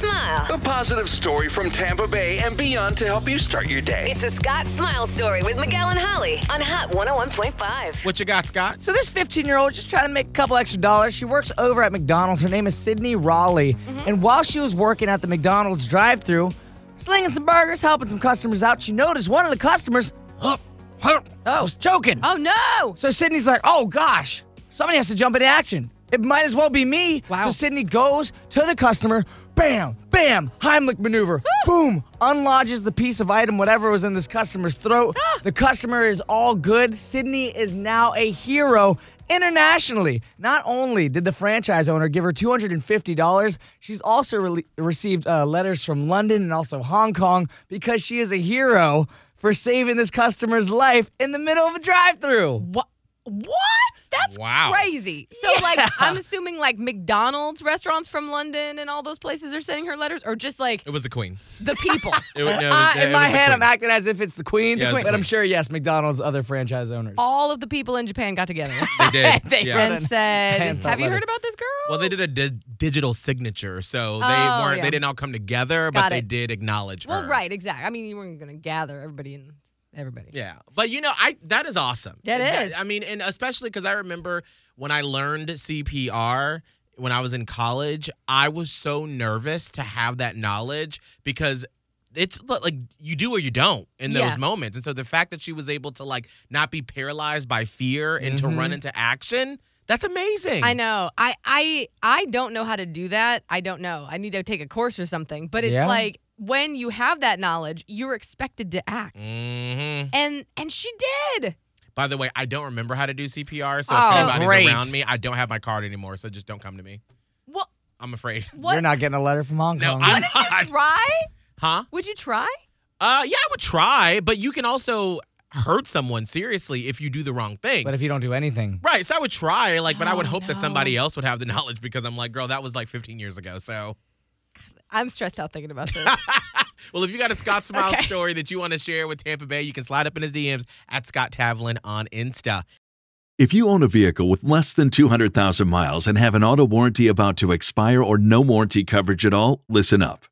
smile. A positive story from Tampa Bay and beyond to help you start your day. It's a Scott Smile story with Miguel and Holly on Hot 101.5. What you got, Scott? So this 15 year old just trying to make a couple extra dollars. She works over at McDonald's. Her name is Sydney Raley. Mm-hmm. And while she was working at the McDonald's drive-through, slinging some burgers, helping some customers out, she noticed one of the customers oh, was choking. Oh no! So Sydney's like, oh gosh, somebody has to jump into action. It might as well be me. Wow. So Sydney goes to the customer, bam, bam, Heimlich maneuver, boom, unlodges the piece of item, whatever was in this customer's throat. the customer is all good. Sydney is now a hero internationally. Not only did the franchise owner give her $250, she's also re- received uh, letters from London and also Hong Kong because she is a hero for saving this customer's life in the middle of a drive-through. What? What? That's Wow. crazy. So, like, I'm assuming like McDonald's restaurants from London and all those places are sending her letters, or just like It was the queen. the people. It was, no, it was- Uh, it in my was head, I'm acting as if it's the queen, Yeah, it's the but I'm sure, yes, McDonald's other franchise owners. all of the people in Japan got together They did. They yeah. and said, handful "Have you heard about this girl?" Well, they did a di- digital signature, so they Oh, weren't. yeah. They didn't all come together, but Got they did acknowledge Well, her. right, exactly. I mean, you weren't gonna gather everybody and everybody. Yeah, but you know, I that is awesome. That is. I mean, and especially because I remember when I learned CPR when I was in college, I was so nervous to have that knowledge because it's like you do or you don't in those Yeah. moments. And so the fact that she was able to like not be paralyzed by fear and to run mm-hmm. into action, that's amazing. I know. I I I don't know how to do that. I don't know. I need to take a course or something. But it's Yeah. like when you have that knowledge, you're expected to act. hmm And and she did. By the way, I don't remember how to do CPR, so Oh, if anybody's great. around me, I don't have my card anymore, so just don't come to me. What I'm afraid. what You're not getting a letter from Hong No, Kong. I'm Would you try? Huh? Would you try? Uh, yeah, I would try, but you can also hurt someone seriously if you do the wrong thing. but if you don't do anything, right, so I would try, like, but I would Oh, hope that somebody else would have the knowledge because I'm like, girl, that was like 15 years ago. So, I'm stressed out thinking about this. well, if you got a Scott Smile Okay. story that you want to share with Tampa Bay, you can slide up in his DMs at Scott Tavlin on Insta. If you own a vehicle with less than 200,000 miles and have an auto warranty about to expire or no warranty coverage at all, listen up.